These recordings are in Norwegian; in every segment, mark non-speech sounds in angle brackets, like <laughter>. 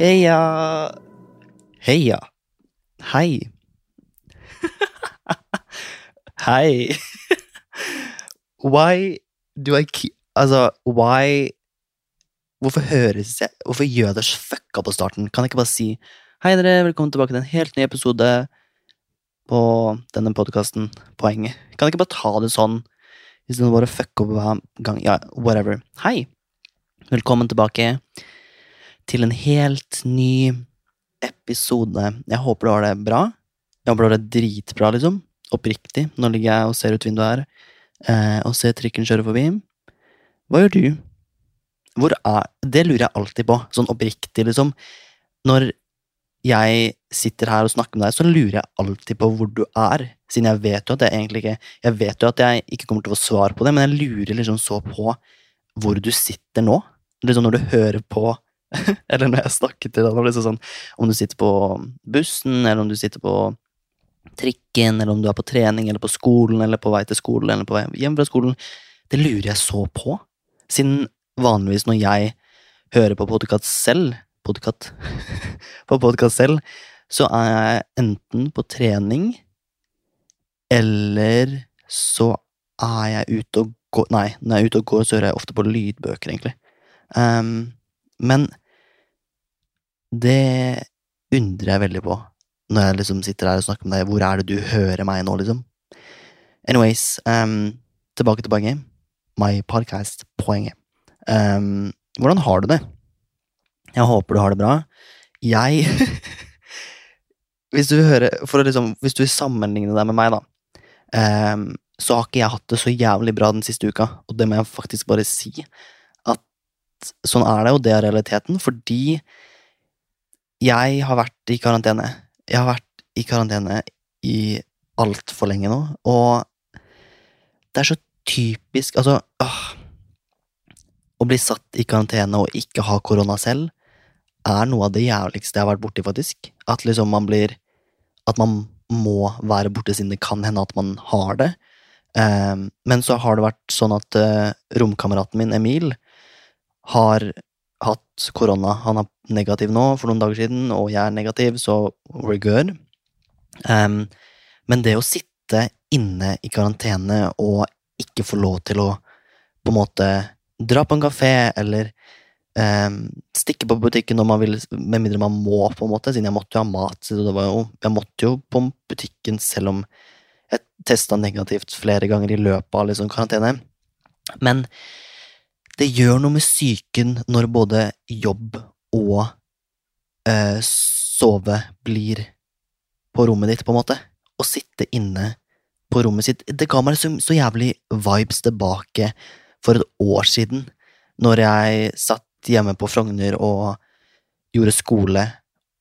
Heia. Heia. Hei. <laughs> Hei. why do I keep Altså, why Hvorfor høres jeg Hvorfor gjør jeg det så fucka på starten? Kan jeg ikke bare si Hei, dere, velkommen tilbake til en helt ny episode på denne podkasten Poenget. Kan jeg ikke bare ta det sånn istedenfor bare å fucke opp hver gang? Ja, whatever. Hei. Velkommen tilbake til en helt ny episode. Jeg håper du har det bra. Jeg håper du har det dritbra, liksom. Oppriktig. Nå ligger jeg og ser ut vinduet her eh, og ser trikken kjøre forbi. Hva gjør du? Hvor er Det lurer jeg alltid på, sånn oppriktig, liksom. Når jeg sitter her og snakker med deg, så lurer jeg alltid på hvor du er. Siden jeg vet jo at jeg egentlig ikke Jeg vet jo at jeg ikke kommer til å få svar på det, men jeg lurer liksom så på hvor du sitter nå. Liksom når du hører på <laughs> eller når jeg snakker til deg, liksom sånn, om du sitter på bussen, eller om du sitter på trikken, eller om du er på trening, eller på skolen, eller på vei til skolen, eller på vei hjem fra skolen, det lurer jeg så på. Siden vanligvis når jeg hører på podkast selv, podkast <laughs> på podkast selv, så er jeg enten på trening, eller så er jeg ute og går Nei, når jeg er ute og går, så hører jeg ofte på lydbøker, egentlig. Um, men det undrer jeg veldig på når jeg liksom sitter her og snakker med deg. Hvor er det du hører meg nå, liksom? Anyways, um, tilbake til poenget. My podcast, poenget. Um, hvordan har du det? Jeg håper du har det bra. Jeg <laughs> Hvis du vil for å liksom, Hvis du vil sammenligne deg med meg, da, um, så har ikke jeg hatt det så jævlig bra den siste uka, og det må jeg faktisk bare si. At sånn er det, og det er realiteten, fordi jeg har vært i karantene. Jeg har vært i karantene i altfor lenge nå, og det er så typisk Altså åh, Å bli satt i karantene og ikke ha korona selv er noe av det jævligste jeg har vært borti, faktisk. At liksom man blir At man må være borte siden det kan hende at man har det. Um, men så har det vært sånn at uh, romkameraten min, Emil, har hatt korona. Han er negativ nå for noen dager siden, og jeg er negativ, så we're good. Um, men det å sitte inne i karantene og ikke få lov til å på en måte dra på en kafé eller um, stikke på butikken når man vil, med mindre man må, på en måte, siden jeg måtte jo ha mat. Så det var jo, jeg måtte jo på butikken selv om jeg testa negativt flere ganger i løpet av liksom karantene. Men det gjør noe med psyken når både jobb og eh, sove blir på rommet ditt, på en måte. Å sitte inne på rommet sitt Det ga meg så, så jævlig vibes tilbake for et år siden, når jeg satt hjemme på Frogner og gjorde skole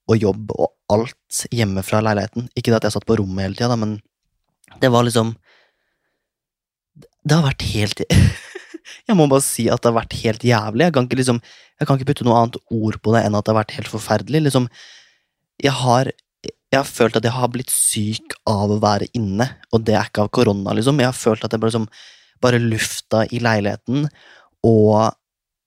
og jobb og alt hjemme fra leiligheten. Ikke at jeg satt på rommet hele tida, men det var liksom Det har vært helt Jeg må bare si at det har vært helt jævlig. Jeg kan ikke, liksom, jeg kan ikke putte noe annet ord på det enn at det har vært helt forferdelig. Liksom, jeg har, jeg har følt at jeg har blitt syk av å være inne, og det er ikke av korona, liksom. Jeg har følt at jeg bare, liksom, bare lufta i leiligheten, og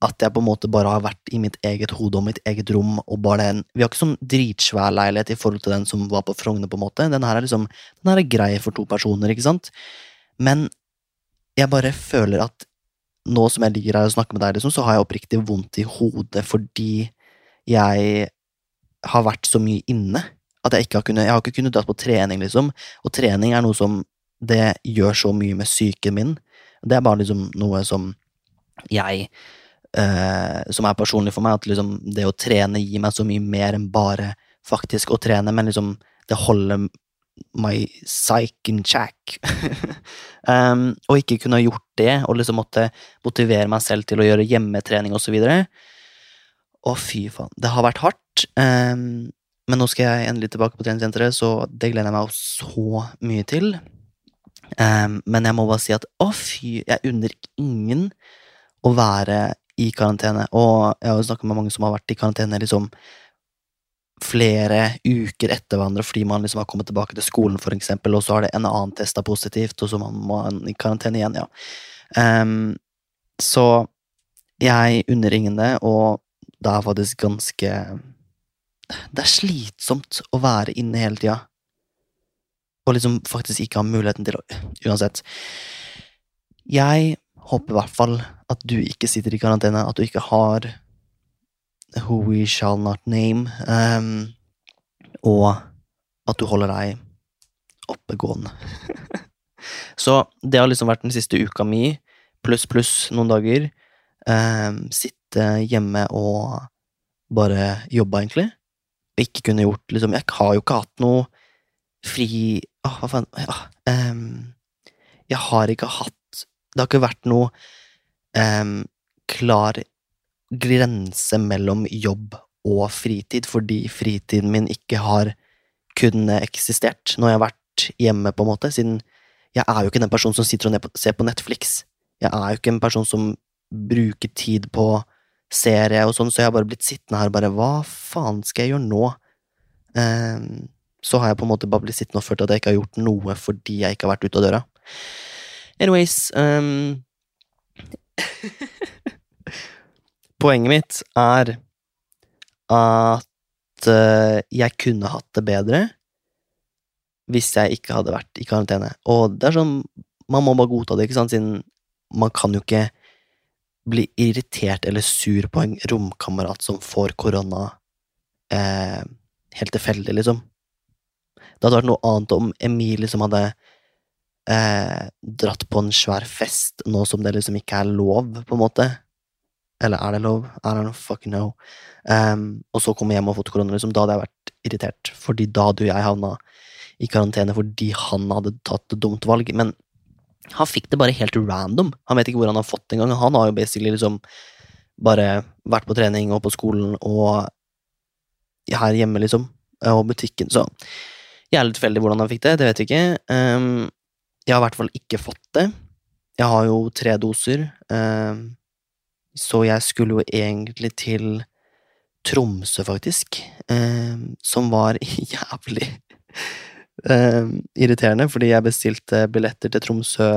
at jeg på en måte bare har vært i mitt eget hode og mitt eget rom. og bare den, Vi har ikke sånn dritsvær leilighet i forhold til den som var på Frogner. på en måte. Den her er liksom, den her er grei for to personer, ikke sant? Men jeg bare føler at nå som jeg ligger her og snakker med deg, liksom, så har jeg oppriktig vondt i hodet fordi jeg har vært så mye inne. At jeg ikke har kunnet Jeg har ikke kunnet dratt på trening, liksom. Og trening er noe som Det gjør så mye med psyken min. Det er bare liksom noe som jeg eh, Som er personlig for meg. At liksom det å trene gir meg så mye mer enn bare faktisk å trene, men liksom det holder my psyche in check. <laughs> um, og ikke kunne ha gjort det, og liksom måtte motivere meg selv til å gjøre hjemmetrening osv. Å, fy faen. Det har vært hardt. Um, men nå skal jeg endelig tilbake på treningssenteret, så det gleder jeg meg så mye til. Um, men jeg må bare si at å, fy, jeg unner ingen å være i karantene. Og jeg har jo snakket med mange som har vært i karantene liksom flere uker etter hverandre fordi man liksom har kommet tilbake til skolen, for eksempel, og så har det en annen testa positivt, og så må man i karantene igjen, ja. Um, så jeg unner ingen det, og det er faktisk ganske Det er slitsomt å være inne hele tida, og liksom faktisk ikke ha muligheten til å Uansett. Jeg håper i hvert fall at du ikke sitter i karantene, at du ikke har Who We Shall Not Name, um, og at du holder deg oppegående. <laughs> Så det har liksom vært den siste uka mi, pluss pluss noen dager. Um, sitte hjemme og bare jobbe, egentlig. Ikke kunne gjort liksom Jeg har jo ikke hatt noe fri Åh, hva faen ja, um, Jeg har ikke hatt Det har ikke vært noe um, klar grense mellom jobb og fritid, fordi fritiden min ikke har kunnet eksistert når jeg har vært hjemme, på en måte, siden jeg er jo ikke den personen som sitter og ser på Netflix. Jeg er jo ikke en person som bruker tid på serie og sånn, så jeg har bare blitt sittende her og bare Hva faen skal jeg gjøre nå? Um, så har jeg på en måte bare blitt sittende og følt at jeg ikke har gjort noe fordi jeg ikke har vært ute av døra. Anyways um, <laughs> Poenget mitt er at uh, jeg kunne hatt det bedre hvis jeg ikke hadde vært i karantene. Og det er sånn Man må bare godta det, ikke sant, siden man kan jo ikke bli irritert eller sur på en romkamerat som får korona eh, helt tilfeldig, liksom. Det hadde vært noe annet om Emilie som hadde eh, dratt på en svær fest nå som det liksom ikke er lov, på en måte. Eller er det lov? I don't fucking know. Um, og så kommer jeg hjem og fått korona, liksom. Da hadde jeg vært irritert, fordi da hadde jeg havna i karantene fordi han hadde tatt et dumt valg. Men han fikk det bare helt random. Han vet ikke hvor han har fått det engang. Han har jo basically liksom bare vært på trening og på skolen og her hjemme, liksom. Og butikken, så Jævlig tilfeldig hvordan han fikk det, det vet vi ikke. Um, jeg har i hvert fall ikke fått det. Jeg har jo tre doser. Um, så jeg skulle jo egentlig til Tromsø, faktisk, eh, som var <laughs> jævlig eh, irriterende, fordi jeg bestilte billetter til Tromsø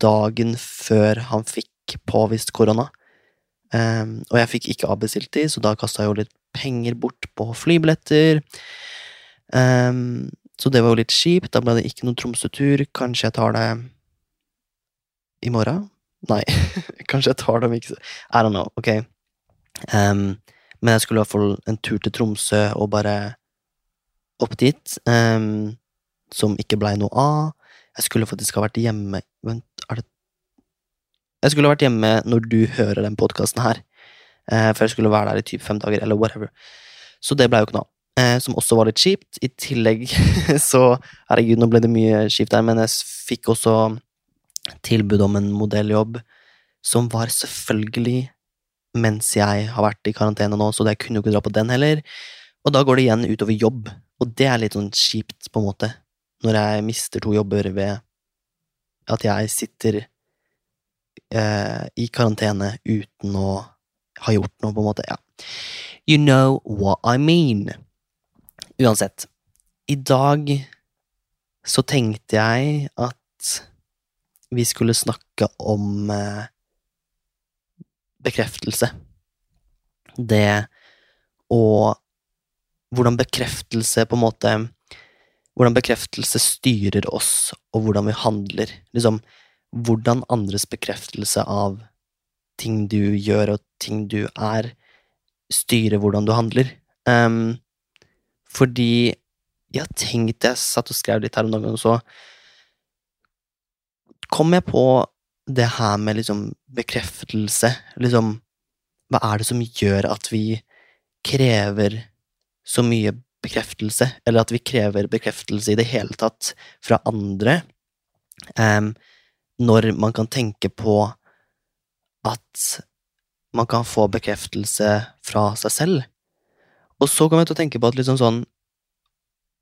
dagen før han fikk påvist korona. Eh, og jeg fikk ikke avbestilt de, så da kasta jeg jo litt penger bort på flybilletter. Eh, så det var jo litt kjipt. Da ble det ikke noen Tromsø-tur. Kanskje jeg tar det i morgen? Nei, <laughs> kanskje jeg tar dem ikke I don't know, ok. Um, men jeg skulle i hvert fall en tur til Tromsø og bare opp dit, um, som ikke blei noe av. Jeg skulle faktisk ha vært hjemme Vent, er det Jeg skulle ha vært hjemme når du hører den podkasten her, uh, for jeg skulle være der i typ fem dager, eller whatever. Så det blei jo ikke noe av. Uh, som også var litt kjipt. I tillegg <laughs> så Herregud, nå ble det mye kjipt der, men jeg fikk også tilbud om en modelljobb, som var selvfølgelig mens jeg har vært i karantene nå, så jeg kunne jo ikke dra på den heller. Og da går det igjen utover jobb, og det er litt sånn kjipt, på en måte, når jeg mister to jobber ved at jeg sitter eh, i karantene uten å ha gjort noe, på en måte. Ja. You know what I mean. Uansett, i dag så tenkte jeg at vi skulle snakke om eh, bekreftelse. Det og hvordan bekreftelse på en måte Hvordan bekreftelse styrer oss, og hvordan vi handler. Liksom, hvordan andres bekreftelse av ting du gjør og ting du er, styrer hvordan du handler. Um, fordi jeg har tenkt Jeg satt og skrev litt her om dagen, og så kom jeg på det her med liksom bekreftelse. Liksom, hva er det som gjør at vi krever så mye bekreftelse, eller at vi krever bekreftelse i det hele tatt fra andre, um, når man kan tenke på at man kan få bekreftelse fra seg selv. Og så kommer jeg til å tenke på at liksom sånn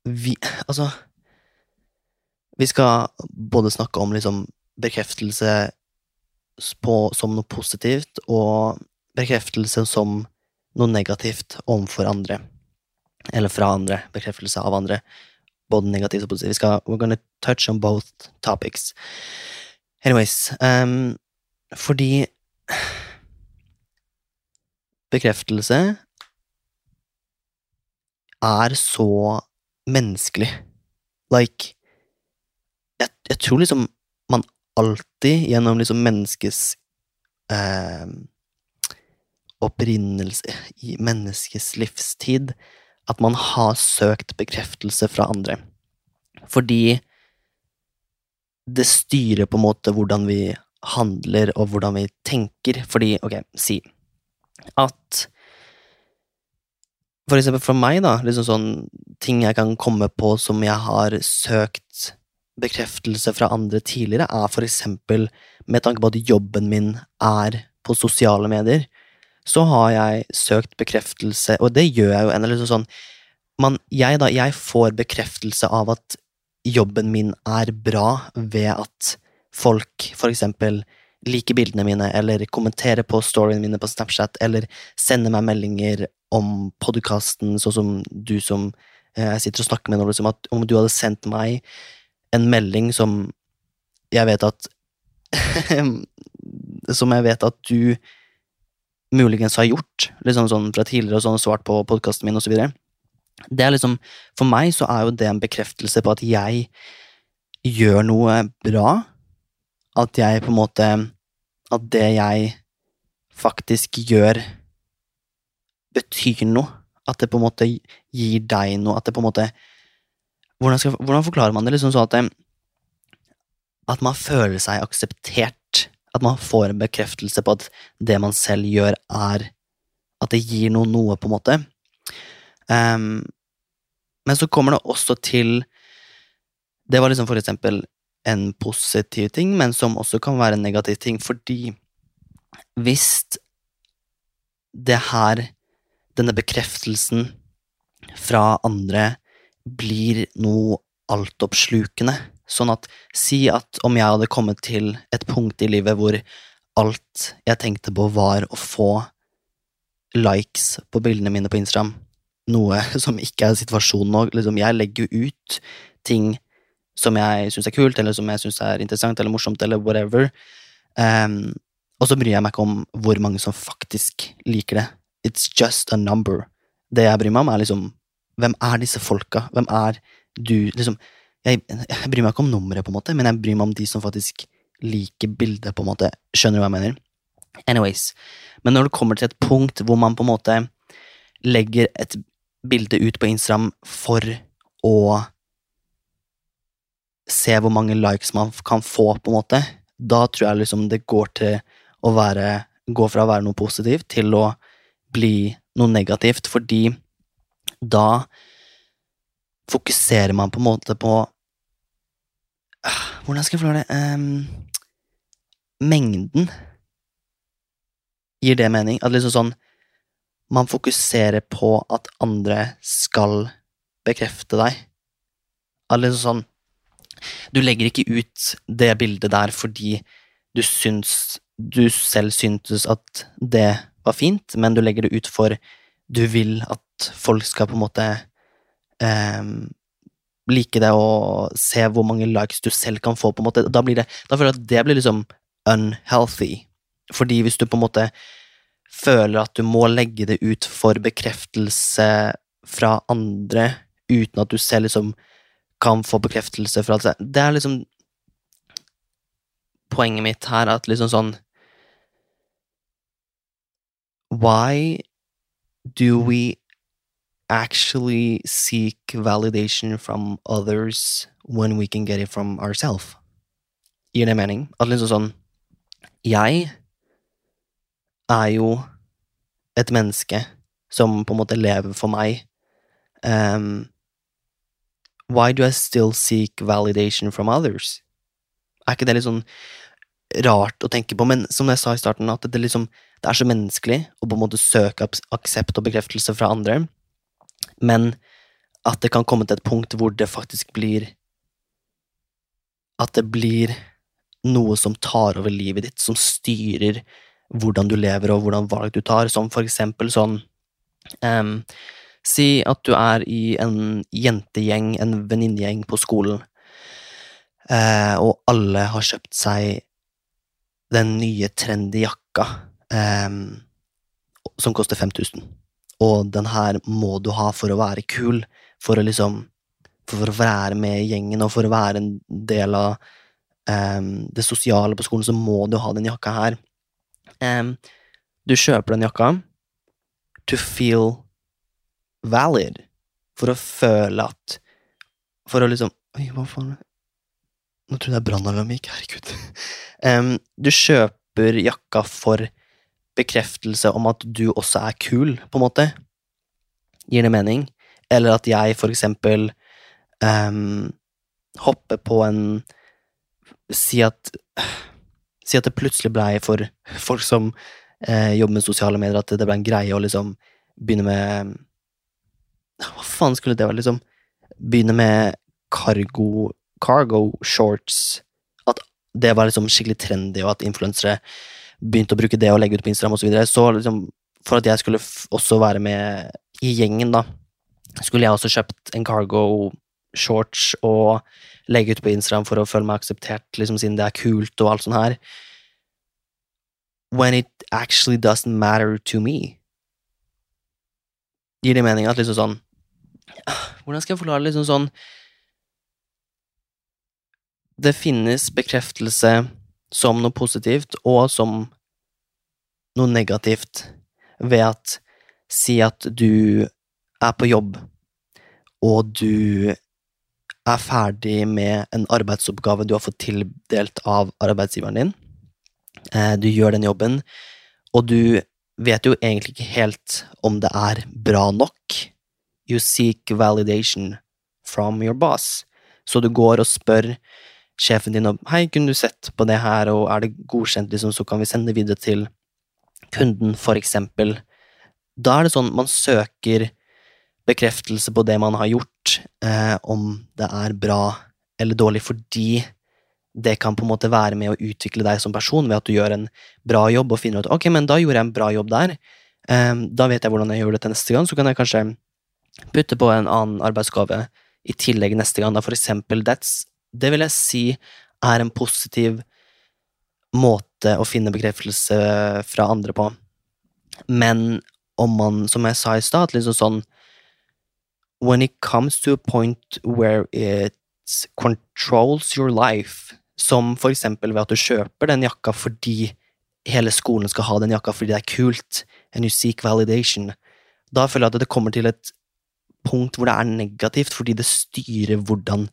Vi Altså Vi skal både snakke om liksom bekreftelse på, som noe positivt, og bekreftelse som noe negativt overfor andre. Eller fra andre. Bekreftelse av andre. Både negativt og positivt. Vi skal, we're gonna touch on both topics. Anyways um, Fordi bekreftelse er så menneskelig. Like Jeg, jeg tror liksom alltid gjennom liksom menneskets eh, opprinnelse i menneskets livstid at man har søkt bekreftelse fra andre. Fordi det styrer på en måte hvordan vi handler og hvordan vi tenker. Fordi, ok, si at For eksempel for meg, da, liksom sånn ting jeg kan komme på som jeg har søkt bekreftelse fra andre tidligere, er for eksempel med tanke på at jobben min er på sosiale medier, så har jeg søkt bekreftelse, og det gjør jeg jo en eller annen sånn man, jeg, da, jeg får bekreftelse av at jobben min er bra ved at folk for eksempel liker bildene mine, eller kommenterer på storyene mine på Snapchat, eller sender meg meldinger om podkasten, sånn som du som eh, jeg sitter og snakker med nå, liksom, at om du hadde sendt meg en melding som jeg vet at <laughs> Som jeg vet at du muligens har gjort, liksom sånn fra tidligere og sånn svart på podkasten min, videre. Det er liksom For meg så er jo det en bekreftelse på at jeg gjør noe bra. At jeg på en måte At det jeg faktisk gjør, betyr noe. At det på en måte gir deg noe. At det på en måte Hvordan, skal, hvordan forklarer man det? Liksom sånn at At man føler seg akseptert. At man får en bekreftelse på at det man selv gjør, er At det gir noe, noe, på en måte. Um, men så kommer det også til Det var liksom for eksempel en positiv ting, men som også kan være en negativ ting, fordi hvis det her, denne bekreftelsen fra andre, blir noe altoppslukende, sånn at si at om jeg hadde kommet til et punkt i livet hvor alt jeg tenkte på, var å få likes på bildene mine på Instagram, noe <laughs> som ikke er situasjonen nå. Liksom, jeg legger jo ut ting som jeg syns er kult, eller som jeg syns er interessant eller morsomt, eller whatever. Um, og så bryr jeg meg ikke om hvor mange som faktisk liker det. It's just a number. Det jeg bryr meg om, er liksom Hvem er disse folka? Hvem er du? Liksom, jeg, jeg bryr meg ikke om nummeret, på en måte, men jeg bryr meg om de som faktisk liker bildet, på en måte. Skjønner du hva jeg mener? Anyways. Men når det kommer til et punkt hvor man på en måte legger et bilde ut på Instagram for å se hvor mange likes man kan få, på en måte, da tror jeg liksom det går til å være Gå fra å være noe positivt til å bli noe negativt, fordi da fokuserer man på en måte på Hvordan skal jeg forklare det um, Mengden. Gir det mening? At liksom sånn Man fokuserer på at andre skal bekrefte deg. At liksom sånn Du legger ikke ut det bildet der fordi du syns Du selv syntes at det var fint, men du legger det ut for du vil at folk skal på en måte eh, like det og se hvor mange likes du selv kan få, på en måte. Da, blir det, da føler jeg at det blir liksom unhealthy. Fordi hvis du på en måte føler at du må legge det ut for bekreftelse fra andre, uten at du selv liksom kan få bekreftelse fra alt Det er liksom Poenget mitt her at liksom sånn Why do we actually seek validation from others when we can get it from ourselves? Gir det mening? At liksom sånn Jeg er jo et menneske som på en måte lever for meg, um, Why do I still seek validation from others? Er ikke det litt sånn rart å tenke på? Men som jeg sa i starten, at det, liksom, det er så menneskelig å på en måte søke aksept og bekreftelse fra andre, men at det kan komme til et punkt hvor det faktisk blir At det blir noe som tar over livet ditt, som styrer hvordan du lever og hvordan valg du tar, som for eksempel sånn um, Si at du er i en jentegjeng, en venninnegjeng på skolen, uh, og alle har kjøpt seg den nye trendy jakka eh, som koster 5000. Og den her må du ha for å være kul, for å liksom For å være med i gjengen og for å være en del av um, det sosiale på skolen, så må du ha den jakka her. Um, du kjøper den jakka to feel valid for å føle at For å liksom Oi, hva faen Nå trodde jeg brannalarm gikk, herregud. Um, <laughs> du kjøper jakka for bekreftelse om at du også er kul, på en måte. Gir det mening? Eller at jeg for eksempel um, hopper på en Si at Si at det plutselig blei for folk som eh, jobber med sosiale medier, at det ble en greie å liksom begynne med hva faen skulle det være, liksom? Begynne med cargo, cargo shorts. At det var liksom skikkelig trendy, og at influensere begynte å bruke det og legge ut på Instagram osv. Så, videre. så liksom, for at jeg skulle også være med i gjengen, da, skulle jeg også kjøpt en cargo shorts og legge ut på Instagram for å føle meg akseptert, liksom siden det er kult og alt sånt her. When it actually doesn't matter to me. Gir det mening at liksom sånn hvordan skal jeg forklare det liksom sånn Det finnes bekreftelse som noe positivt, og som noe negativt, ved at Si at du er på jobb, og du er ferdig med en arbeidsoppgave du har fått tildelt av arbeidsgiveren din. Eh, du gjør den jobben, og du vet jo egentlig ikke helt om det er bra nok You seek validation from your boss. Så du går og spør sjefen din og hei, kunne du sett på det her, og er det godkjent, liksom, så kan vi sende det videre til kunden, for eksempel. Da er det sånn man søker bekreftelse på det man har gjort, eh, om det er bra eller dårlig, fordi det kan på en måte være med å utvikle deg som person ved at du gjør en bra jobb og finner ut ok, men da gjorde jeg en bra jobb der, eh, da vet jeg hvordan jeg gjør dette neste gang, så kan jeg kanskje putte på en annen arbeidsgave i tillegg neste gang, da for eksempel that's, Det vil jeg si er en positiv måte å finne bekreftelse fra andre på. Men om man, som jeg sa i stad, liksom sånn When it comes to a point where it controls your life, som for eksempel ved at du kjøper den jakka fordi hele skolen skal ha den jakka fordi det er kult, and you seek validation, da føler jeg at det kommer til et punkt hvor det er negativt, fordi det styrer hvordan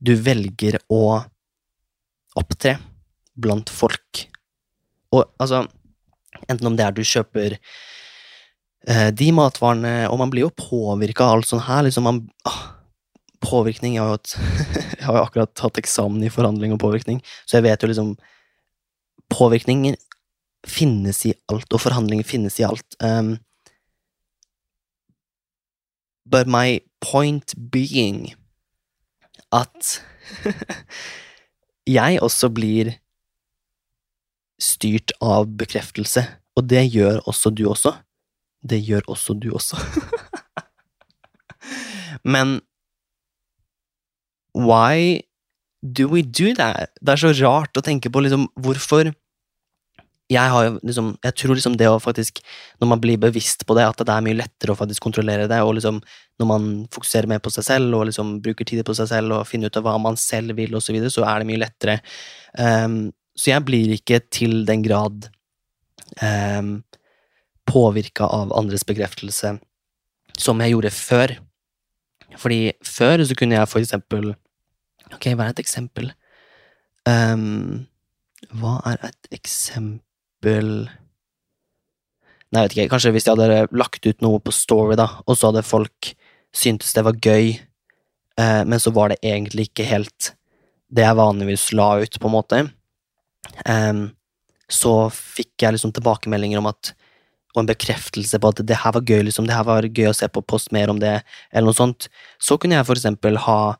du velger å opptre blant folk. Og altså, enten om det er du kjøper eh, de matvarene Og man blir jo påvirka av alt sånt her. liksom man, åh, Påvirkning Jeg har jo, <laughs> jeg har jo akkurat tatt eksamen i forhandling og påvirkning, så jeg vet jo liksom Påvirkning finnes i alt, og forhandlinger finnes i alt. Um, But my point being at <laughs> jeg også blir styrt av bekreftelse, og det gjør også du også. Det gjør også du også. <laughs> Men why do we do that? Det er så rart å tenke på liksom hvorfor jeg har jo liksom Jeg tror liksom det å faktisk Når man blir bevisst på det, at det er mye lettere å faktisk kontrollere det, og liksom når man fokuserer mer på seg selv og liksom bruker tid på seg selv og finner ut av hva man selv vil, og så videre, så er det mye lettere. Um, så jeg blir ikke til den grad um, ehm, påvirka av andres bekreftelse som jeg gjorde før. Fordi før så kunne jeg for eksempel Ok, hva er et eksempel? Um, hva er et eksempel Nei, jeg vet ikke, kanskje hvis jeg hadde lagt ut noe på Story, da, og så hadde folk syntes det var gøy, eh, men så var det egentlig ikke helt det jeg vanligvis la ut, på en måte. Em, så fikk jeg liksom tilbakemeldinger om at og en bekreftelse på at det her var gøy, liksom, det her var gøy å se på, post mer om det, eller noe sånt, så kunne jeg for eksempel ha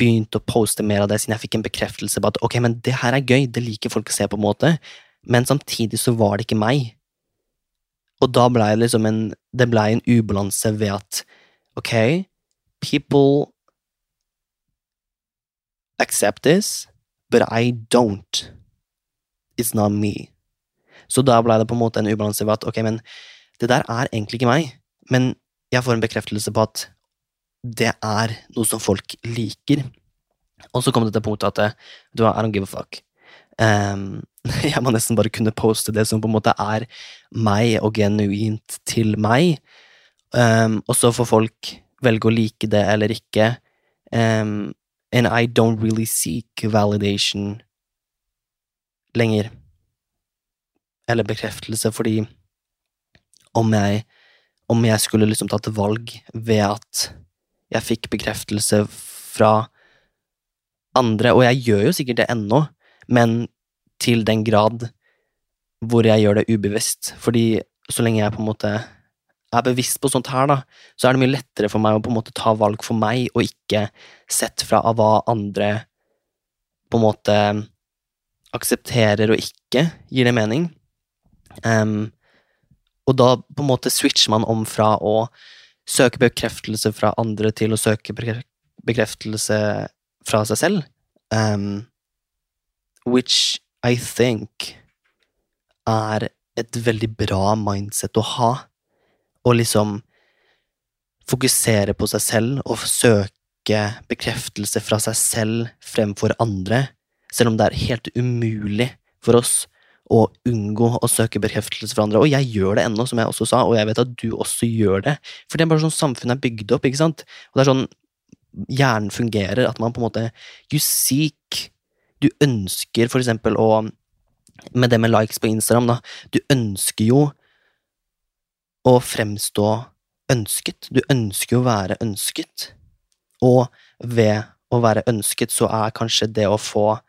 begynt å poste mer av det, siden jeg fikk en bekreftelse på at ok, men det her er gøy, det liker folk å se på, en måte, men samtidig så var det ikke meg. Og da blei det liksom en Det blei en ubalanse ved at ok, people accept this, but I don't. It's not me. Så da blei det på en måte en ubalanse ved at ok, men det der er egentlig ikke meg, men jeg får en bekreftelse på at det er noe som folk liker. Og så kom det til punktet at du I don't give a fuck. Ehm, <laughs> jeg må nesten bare kunne poste det som på en måte er meg, og genuint til meg. Ehm, og så får folk velge å like det eller ikke. Ehm, and I don't really seek validation lenger. Eller bekreftelse, fordi om jeg, om jeg skulle liksom tatt valg ved at jeg fikk bekreftelse fra andre, og jeg gjør jo sikkert det ennå, men til den grad hvor jeg gjør det ubevisst, fordi så lenge jeg på en måte er bevisst på sånt her, da, så er det mye lettere for meg å på en måte ta valg for meg, og ikke sett fra av hva andre på en måte aksepterer og ikke. Gir det mening? Um, og da på en måte switcher man om fra å søke bekreftelse fra andre til å søke bekreftelse fra seg selv. Em, which I think er et veldig bra mindset å ha. Å liksom fokusere på seg selv og søke bekreftelse fra seg selv fremfor andre, selv om det er helt umulig for oss å unngå å søke bekreftelse fra andre. Og jeg gjør det ennå, som jeg også sa, og jeg vet at du også gjør det. For det er bare sånn samfunnet er bygd opp, ikke sant? Og det er sånn hjernen fungerer, at man på en måte You seek Du ønsker for eksempel å Med det med likes på Instagram, da. Du ønsker jo å fremstå ønsket. Du ønsker jo å være ønsket. Og ved å være ønsket, så er kanskje det å få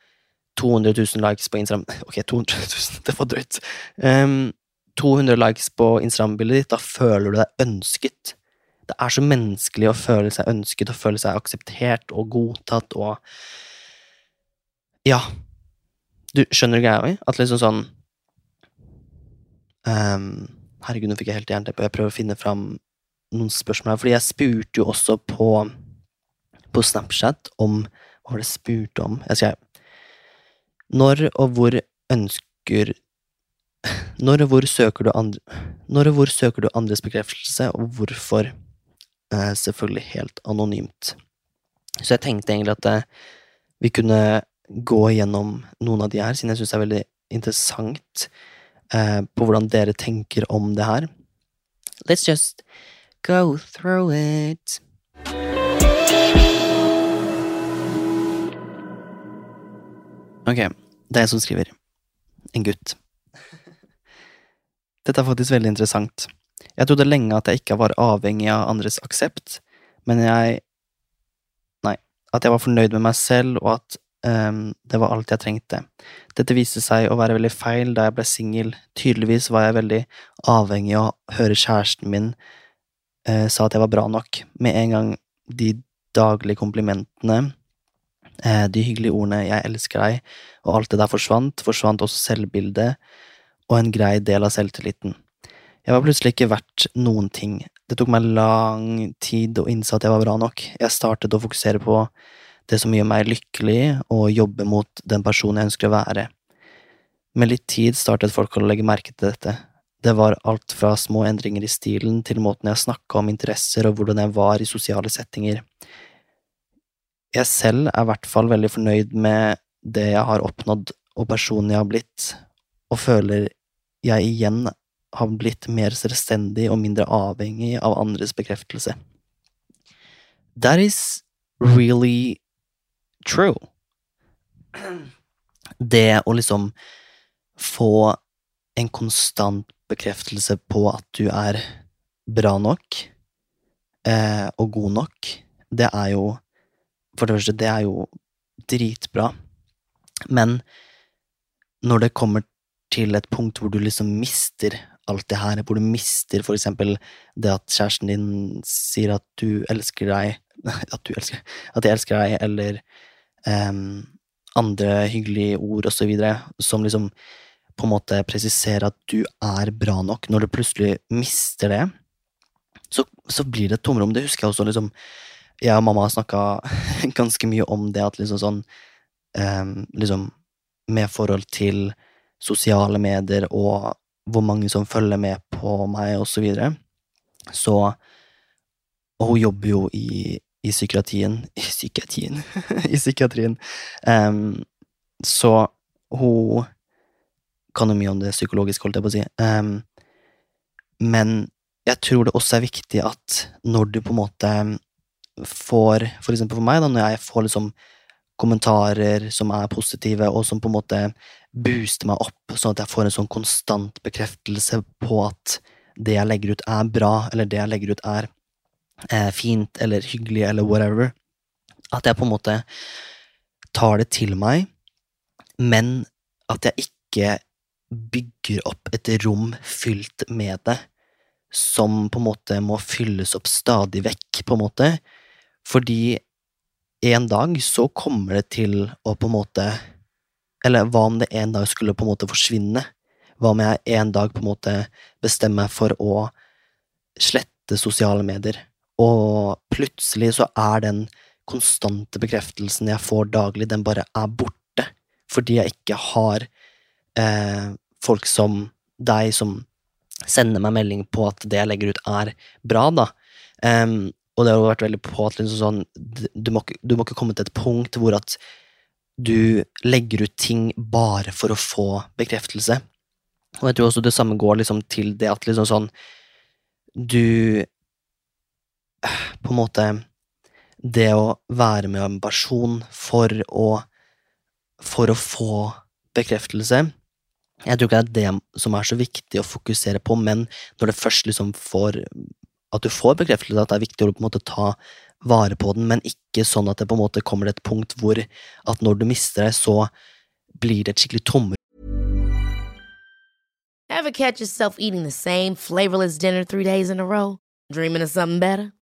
200 000 likes på Instagram <laughs> Ok, 200 000, det var drøyt. Um, 200 likes på Instagram-bildet ditt, da føler du deg ønsket. Det er så menneskelig å føle seg ønsket og føle seg akseptert og godtatt og Ja. Du skjønner greia mi? At liksom sånn um, Herregud, nå fikk jeg helt jernteppe. Jeg prøver å finne fram noen spørsmål her, fordi jeg spurte jo også på på Snapchat om Hva var det jeg spurte om? Jeg skrev Når og hvor ønsker Når og hvor søker du andre Når og hvor søker du andres bekreftelse, og hvorfor? Eh, selvfølgelig helt anonymt. Så jeg tenkte egentlig at eh, vi kunne gå gjennom noen av de her, siden jeg syns det er veldig interessant eh, på hvordan dere tenker om det her. Let's just go through it. Ok, det er jeg som skriver. En gutt. <laughs> Dette er faktisk veldig interessant. Jeg trodde lenge at jeg ikke var avhengig av andres aksept, men jeg Nei, at jeg var fornøyd med meg selv, og at det var alt jeg trengte. Dette viste seg å være veldig feil da jeg ble singel. Tydeligvis var jeg veldig avhengig av å høre kjæresten min eh, sa at jeg var bra nok. Med en gang de daglige komplimentene, eh, de hyggelige ordene 'jeg elsker deg' og alt det der forsvant, forsvant også selvbildet og en grei del av selvtilliten. Jeg var plutselig ikke verdt noen ting. Det tok meg lang tid å innse at jeg var bra nok. Jeg startet å fokusere på det som gjør meg lykkelig, og jobbe mot den personen jeg ønsker å være. Med litt tid startet folk å legge merke til dette. Det var alt fra små endringer i stilen til måten jeg snakka om interesser og hvordan jeg var i sosiale settinger. Jeg selv er i hvert fall veldig fornøyd med det jeg har oppnådd og personen jeg har blitt, og føler jeg igjen har blitt mer selvstendig og mindre avhengig av andres bekreftelse. That is really true. Det å liksom få en konstant bekreftelse på at du er bra nok, eh, og god nok, det er jo For det første, det er jo dritbra, men når det kommer til et punkt hvor du liksom mister alt det her, hvor du mister for eksempel det at kjæresten din sier at du elsker deg <laughs> At du elsker At jeg elsker deg, eller um, andre hyggelige ord videre, som liksom på en måte presiserer at du er bra nok. Når du plutselig mister det, så, så blir det et tomrom. Det husker jeg også liksom Jeg og mamma har snakka <laughs> ganske mye om det at liksom sånn um, Liksom med forhold til sosiale medier og hvor mange som følger med på meg, og så videre. Så Og hun jobber jo i, i psykiatrien <laughs> I psykiatrien <laughs> I psykiatrien. Um, så hun kan jo mye om det psykologiske, holdt jeg på å si. Um, men jeg tror det også er viktig at når du på en måte får, for eksempel for meg, da, når jeg får liksom kommentarer som er positive, og som på en måte booster meg opp, sånn at jeg får en sånn konstant bekreftelse på at det jeg legger ut, er bra, eller det jeg legger ut, er eh, fint eller hyggelig eller whatever. At jeg på en måte tar det til meg, men at jeg ikke bygger opp et rom fylt med det, som på en måte må fylles opp stadig vekk, på en måte, fordi en dag så kommer det til å på en måte Eller hva om det en dag skulle på en måte forsvinne? Hva om jeg en dag på en måte bestemmer meg for å slette sosiale medier, og plutselig så er den konstante bekreftelsen jeg får daglig, den bare er borte, fordi jeg ikke har eh, folk som deg som sender meg melding på at det jeg legger ut, er bra, da. Um, og det har jo vært veldig på at liksom sånn, du, må, du må ikke komme til et punkt hvor at du legger ut ting bare for å få bekreftelse. Og jeg tror også det samme går liksom til det at liksom sånn Du På en måte Det å være med en person for å For å få bekreftelse Jeg tror ikke det er det som er så viktig å fokusere på, men når det først liksom får at du får bekreftelse, at det er viktig å på en måte ta vare på den, men ikke sånn at det på en måte kommer til et punkt hvor at når du mister det, så blir det et skikkelig tomrom. Ever catch yourself eating the same flavorless dinner three days in a row? Dreaming of something better?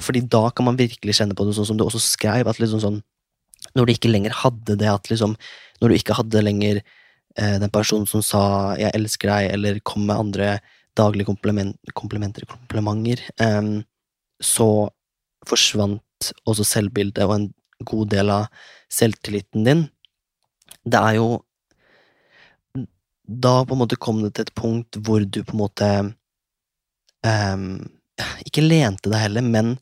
Fordi da kan man virkelig kjenne på det, sånn som du også skrev, at liksom sånn Når du ikke lenger hadde det at liksom Når du ikke hadde lenger eh, den personen som sa 'jeg elsker deg', eller kom med andre daglige komplement, komplimenter, komplimenter, eh, så forsvant også selvbildet og en god del av selvtilliten din. Det er jo Da på en måte kom det til et punkt hvor du på en måte um, Ikke lente deg heller, men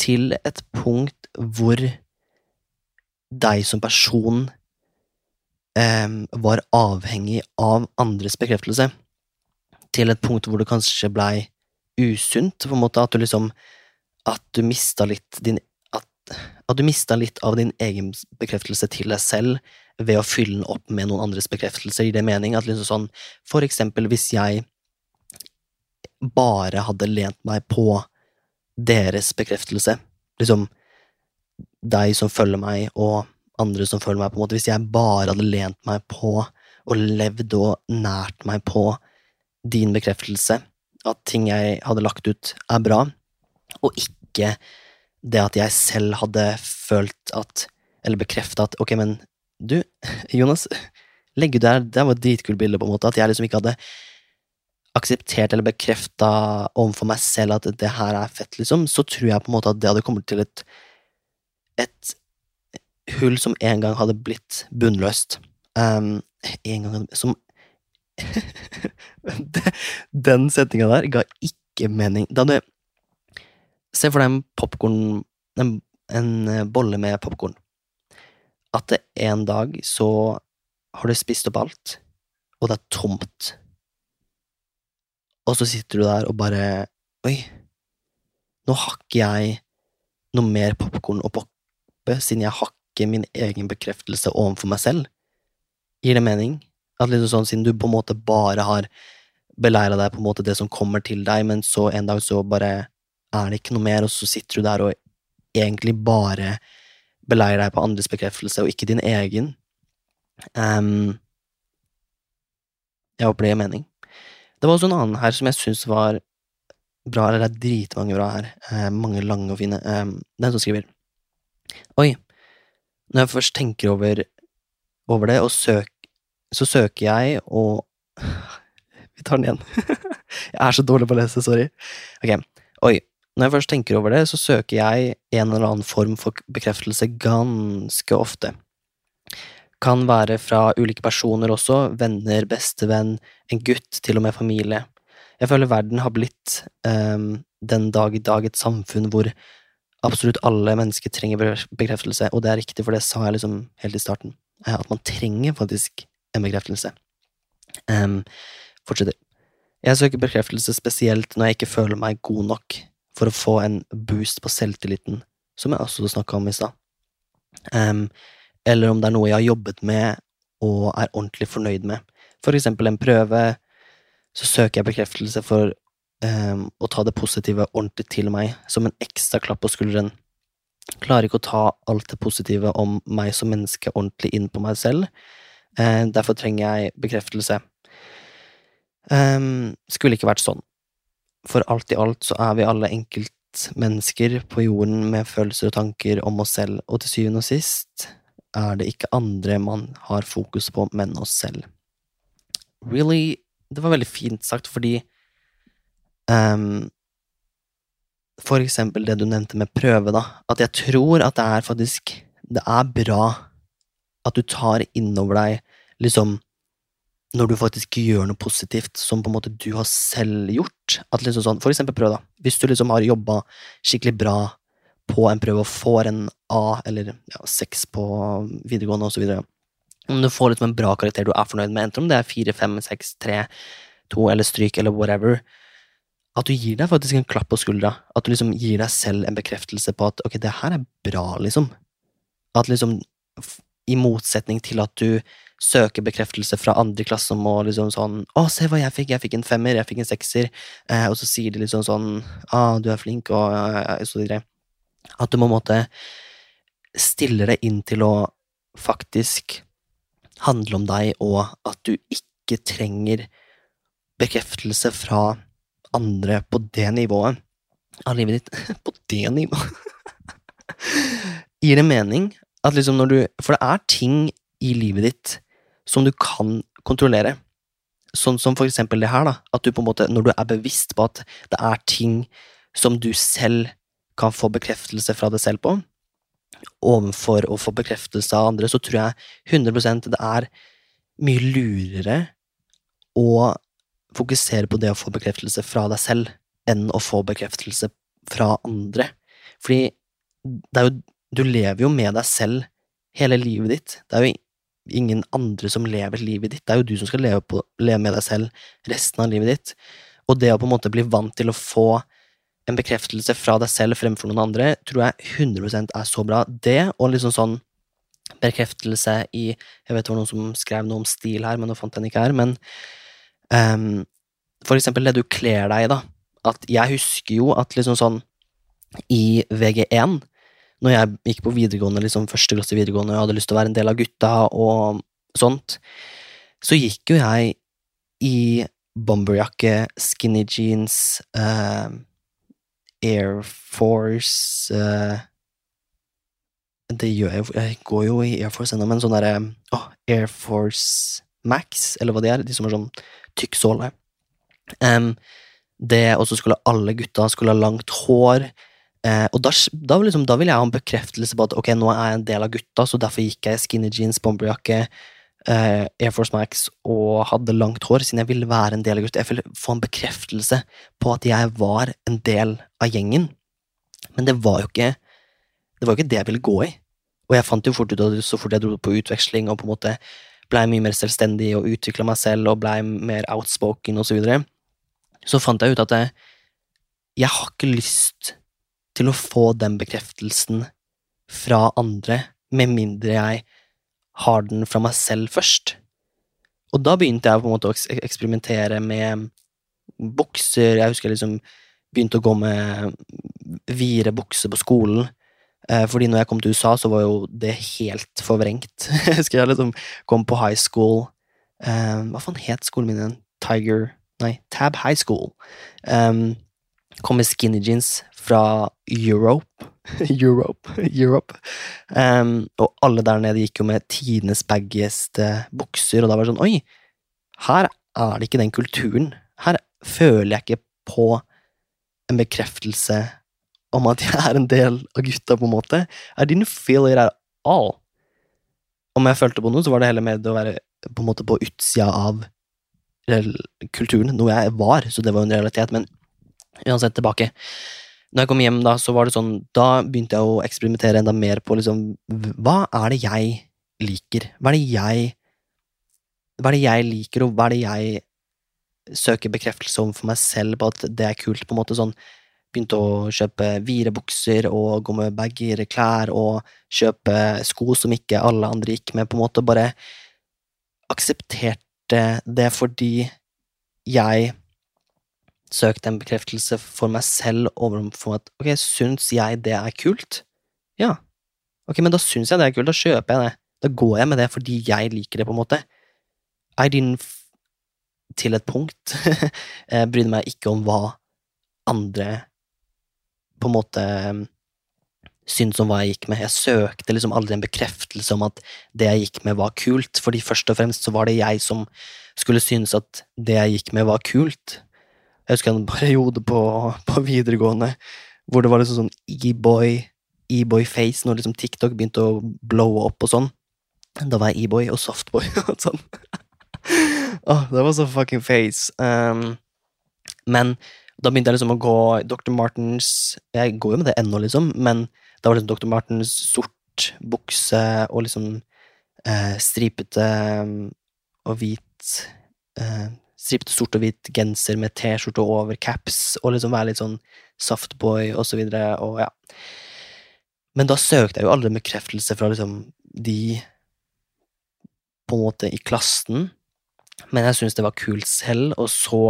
til et punkt hvor deg som person eh, var avhengig av andres bekreftelse. Til et punkt hvor det kanskje blei usunt, på en måte, at du liksom at du mista litt din at, at, du mista litt av din egen bekreftelse til deg selv ved å fylle den opp med noen andres bekreftelser. Gir det mening? At liksom sånn, for eksempel hvis jeg bare hadde lent meg på deres bekreftelse, liksom deg som følger meg, og andre som følger meg, på en måte, hvis jeg bare hadde lent meg på og levd og nært meg på din bekreftelse, at ting jeg hadde lagt ut, er bra, og ikke det at jeg selv hadde følt at Eller bekrefta at ok, men du, Jonas, legg ut der, det var et dritkult bilde, på en måte. At jeg liksom ikke hadde akseptert eller bekrefta overfor meg selv at det her er fett, liksom, så tror jeg på en måte at det hadde kommet til et et hull som en gang hadde blitt bunnløst. Um, en gang Som <laughs> Den setninga der ga ikke mening. Da du Se for deg en popkorn En en bolle med popkorn. At det en dag så har du spist opp alt, og det er tomt. Og så sitter du der og bare Oi, nå har ikke jeg noe mer popkorn å poppe, siden jeg har ikke min egen bekreftelse overfor meg selv. Gir det mening? At liksom sånn, Siden du på en måte bare har beleira deg på en måte det som kommer til deg, men så en dag så bare er det ikke noe mer, og så sitter du der og egentlig bare beleirer deg på andres bekreftelse, og ikke din egen. Um, jeg håper det gir mening. Det var også en annen her som jeg syns var bra, eller det er dritmange bra her, eh, mange lange og fine. Eh, den som skriver Oi, når jeg først tenker over, over det, og søk, så søker jeg og <laughs> Vi tar den igjen. <laughs> jeg er så dårlig på å lese, sorry. Ok, oi. Når jeg først tenker over det, så søker jeg en eller annen form for bekreftelse ganske ofte kan være fra ulike personer også, venner, bestevenn, en gutt, til og med familie. Jeg føler verden har blitt um, den dag i dag et samfunn hvor absolutt alle mennesker trenger bekreftelse, og det er riktig, for det sa jeg liksom helt i starten, eh, at man trenger faktisk en bekreftelse. Um, fortsetter. Jeg søker bekreftelse spesielt når jeg ikke føler meg god nok for å få en boost på selvtilliten, som jeg også snakka om i stad. Um, eller om det er noe jeg har jobbet med og er ordentlig fornøyd med. For eksempel en prøve, så søker jeg bekreftelse for um, å ta det positive ordentlig til meg, som en ekstra klapp på skulderen. Klarer ikke å ta alt det positive om meg som menneske ordentlig inn på meg selv. Uh, derfor trenger jeg bekreftelse. Um, skulle ikke vært sånn. For alt i alt så er vi alle enkeltmennesker på jorden med følelser og tanker om oss selv, og til syvende og sist er det ikke andre man har fokus på, men oss selv. Really, det var veldig fint sagt, fordi um, For eksempel det du nevnte med prøve, da, at jeg tror at det er faktisk Det er bra at du tar innover deg liksom når du faktisk gjør noe positivt som på en måte du har selv gjort. At liksom sånn, For eksempel prøv, da. Hvis du liksom har jobba skikkelig bra på en prøve og får en A eller ja, seks på videregående osv. Om du får liksom en bra karakter du er fornøyd med, enten om det er fire, fem, seks, tre, to eller stryk eller whatever, at du gir deg faktisk en klapp på skuldra. At du liksom gir deg selv en bekreftelse på at ok, det her er bra, liksom. At liksom, i motsetning til at du søker bekreftelse fra andre i klassen og liksom sånn 'Å, se hva jeg fikk, jeg fikk en femmer, jeg fikk en sekser', eh, og så sier de liksom sånn 'Ah, du er flink', og eh, så videre. At du på en måte stiller deg inn til å faktisk handle om deg, og at du ikke trenger bekreftelse fra andre på det nivået av livet ditt. <laughs> På det nivået? Gir det mening? At liksom når du For det er ting i livet ditt som du kan kontrollere. Sånn som for eksempel det her, da. At du på en måte, når du er bevisst på at det er ting som du selv kan få bekreftelse fra deg selv på, overfor å få bekreftelse av andre, så tror jeg 100% det er mye lurere å fokusere på det å få bekreftelse fra deg selv, enn å få bekreftelse fra andre. Fordi jo Du lever jo med deg selv hele livet ditt. Det er jo ingen andre som lever livet ditt. Det er jo du som skal leve, på, leve med deg selv resten av livet ditt. Og det å på en måte bli vant til å få en bekreftelse fra deg selv fremfor noen andre, tror jeg 100% er så bra. Det, og liksom sånn bekreftelse i Jeg vet det var noen som skrev noe om stil her, men nå fant jeg den ikke her. Men um, for eksempel det du kler deg i, da. At jeg husker jo at liksom sånn i VG1, når jeg gikk på videregående, liksom første klasse videregående, og jeg hadde lyst til å være en del av gutta og sånt, så gikk jo jeg i bomberjakke, skinny jeans, uh, Air Force uh, Det gjør jeg Jeg går jo i Air Force ennå, men sånn derre oh, Air Force Max, eller hva de er, de som har sånn tykk såle. Um, det, og så skulle alle gutta skulle ha langt hår. Uh, og da, da, liksom, da ville jeg ha en bekreftelse på at ok, nå er jeg en del av gutta, så derfor gikk jeg skinny jeans, bomberjakke, Air Force Max og hadde langt hår, siden jeg ville være en del av gutta. Jeg ville få en bekreftelse på at jeg var en del av gjengen. Men det var jo ikke det var jo ikke det jeg ville gå i. Og jeg fant jo fort ut at så fort jeg dro på utveksling og på en måte blei mye mer selvstendig og utvikla meg selv og blei mer outspoken og så videre, så fant jeg ut at jeg, jeg har ikke lyst til å få den bekreftelsen fra andre, med mindre jeg har den fra meg selv først. Og da begynte jeg på en måte å eksperimentere med bukser. Jeg husker jeg liksom begynte å gå med vire bukser på skolen. Eh, fordi når jeg kom til USA, så var jo det helt forvrengt. <laughs> Jeg husker jeg liksom kom på high school eh, Hva faen het skolen min igjen? Tiger Nei, Tab High School. Um, kom med skinny jeans fra Europe. <laughs> Europe. Europe. Um, og alle der nede gikk jo med tidenes baggieste bukser, og da var det sånn Oi, her er det ikke den kulturen. Her føler jeg ikke på en bekreftelse om at jeg er en del av gutta, på en måte. I didn't feel it at all. Om jeg følte på noe, så var det heller mer det å være på en måte på utsida av kulturen, noe jeg var, så det var jo en realitet, men uansett tilbake. Når jeg kom hjem, da, så var det sånn, da begynte jeg å eksperimentere enda mer på liksom, hva er det jeg liker? Hva er det jeg Hva er det jeg liker, og hva er det jeg søker bekreftelse om for meg selv på at det er kult, på en måte sånn Begynte å kjøpe vire bukser og gå med bagger, klær og kjøpe sko som ikke alle andre gikk med, på en måte bare aksepterte det fordi jeg søkte en bekreftelse for meg selv overfor at ok, syns jeg det er kult? Ja. Ok, men da syns jeg det er kult, da kjøper jeg det. Da går jeg med det fordi jeg liker det, på en måte. I didn't til et punkt <laughs> jeg brydde meg ikke om hva andre på en måte syntes om hva jeg gikk med. Jeg søkte liksom aldri en bekreftelse om at det jeg gikk med, var kult, fordi først og fremst så var det jeg som skulle synes at det jeg gikk med, var kult. Jeg husker en periode på, på videregående hvor det var liksom sånn e-boy, e-boy-face, når liksom TikTok begynte å blowe opp og sånn. Da var jeg e-boy og softboy <laughs> og sånn. Åh, det var så fucking face. Um, men da begynte jeg liksom å gå Dr. Martens Jeg går jo med det ennå, liksom, men da var liksom Dr. Martens sort bukse og liksom eh, stripete um, og hvit eh, Stripete sort og hvit genser med T-skjorte over caps, og liksom være litt sånn softboy og så videre, og ja. Men da søkte jeg jo aldri bekreftelse fra liksom de på en måte i klassen, men jeg syntes det var kult selv, og så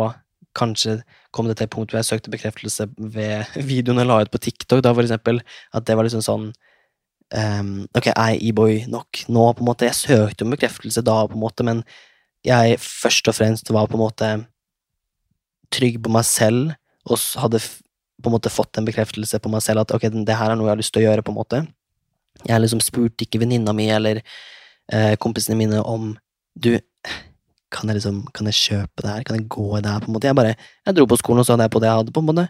kanskje kom det til et punkt hvor jeg søkte bekreftelse ved <laughs> videoen jeg la ut på TikTok, da for eksempel, at det var liksom sånn um, Ok, jeg er e-boy nok nå, på en måte. Jeg søkte om bekreftelse da, på en måte, men jeg først og fremst var på en måte trygg på meg selv, og hadde på en måte fått en bekreftelse på meg selv at ok, det her er noe jeg har lyst til å gjøre, på en måte. Jeg liksom spurte ikke venninna mi eller eh, kompisene mine om du, kan jeg liksom, kan jeg kjøpe det her, kan jeg gå i det her, på en måte. Jeg bare, jeg dro på skolen, og så hadde jeg på det jeg hadde, på en måte.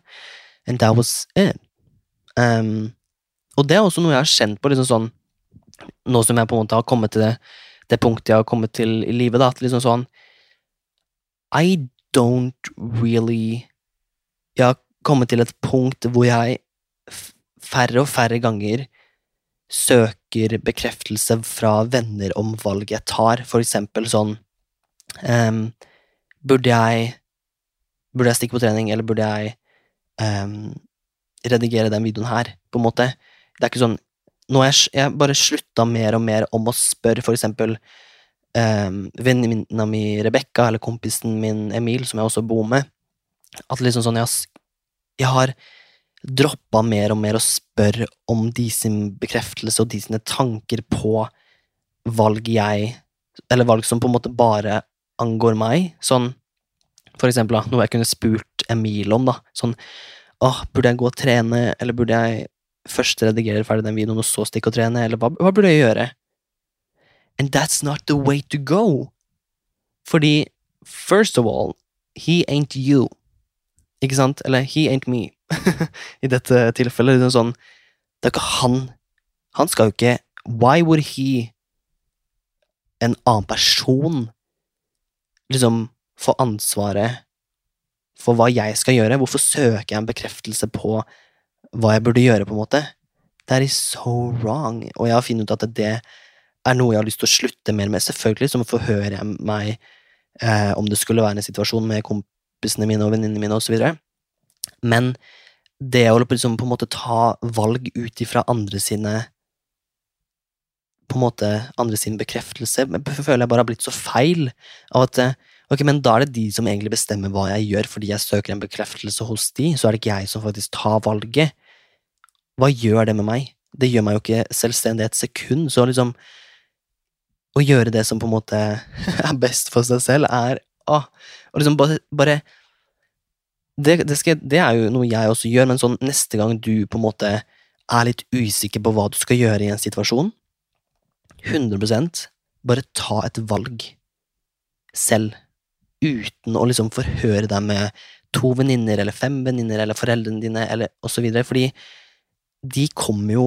And that was it. Um, og det er også noe jeg har kjent på, liksom sånn, nå som jeg på en måte har kommet til det, det punktet jeg har kommet til i livet, da, at liksom sånn, I don't really Jeg har kommet til et punkt hvor jeg færre og færre ganger søker bekreftelse fra venner om valg jeg tar, for eksempel sånn um, Burde jeg Burde jeg stikke på trening, eller burde jeg um, redigere den videoen her, på en måte? Det er ikke sånn Nå har jeg, jeg bare slutta mer og mer om å spørre for eksempel um, venninna mi Rebekka, eller kompisen min Emil, som jeg også bor med, at liksom sånn jeg, jeg har droppa mer og mer å spørre om de sin bekreftelse og de sine tanker på valg jeg Eller valg som på en måte bare angår meg. Sånn for eksempel, noe jeg kunne spurt Emil om, da. Sånn Åh, burde jeg gå og trene, eller burde jeg først redigere ferdig den videoen, og så stikke og trene, eller hva, hva burde jeg gjøre? And that's not the way to go. Fordi, first of all, he ain't you. Ikke sant? Eller he ain't me. <laughs> I dette tilfellet. Er sånn Det er ikke han. Han skal jo ikke Why would he, en annen person, liksom få ansvaret for hva jeg skal gjøre? Hvorfor søker jeg en bekreftelse på hva jeg burde gjøre, på en måte? That is so wrong. Og jeg har funnet ut at det er noe jeg har lyst til å slutte mer med. Selvfølgelig så forhører jeg meg eh, om det skulle være en situasjon med kompisene mine og venninnene mine osv. Men det å liksom på en måte ta valg ut ifra andre sine på en måte andre sin bekreftelse, føler jeg bare har blitt så feil. av at eh, ok, men Da er det de som egentlig bestemmer hva jeg gjør, fordi jeg søker en bekreftelse hos de, så er det ikke jeg som faktisk tar valget. Hva gjør det med meg? Det gjør meg jo ikke selvstendig et sekund, så liksom Å gjøre det som på en måte <laughs> er best for seg selv, er å, og liksom bare, bare det, det, skal, det, er jo noe jeg også gjør, men sånn neste gang du på en måte er litt usikker på hva du skal gjøre i en situasjon, 100% bare ta et valg selv, uten å liksom forhøre deg med to venninner eller fem venninner eller foreldrene dine eller videre, fordi de kommer jo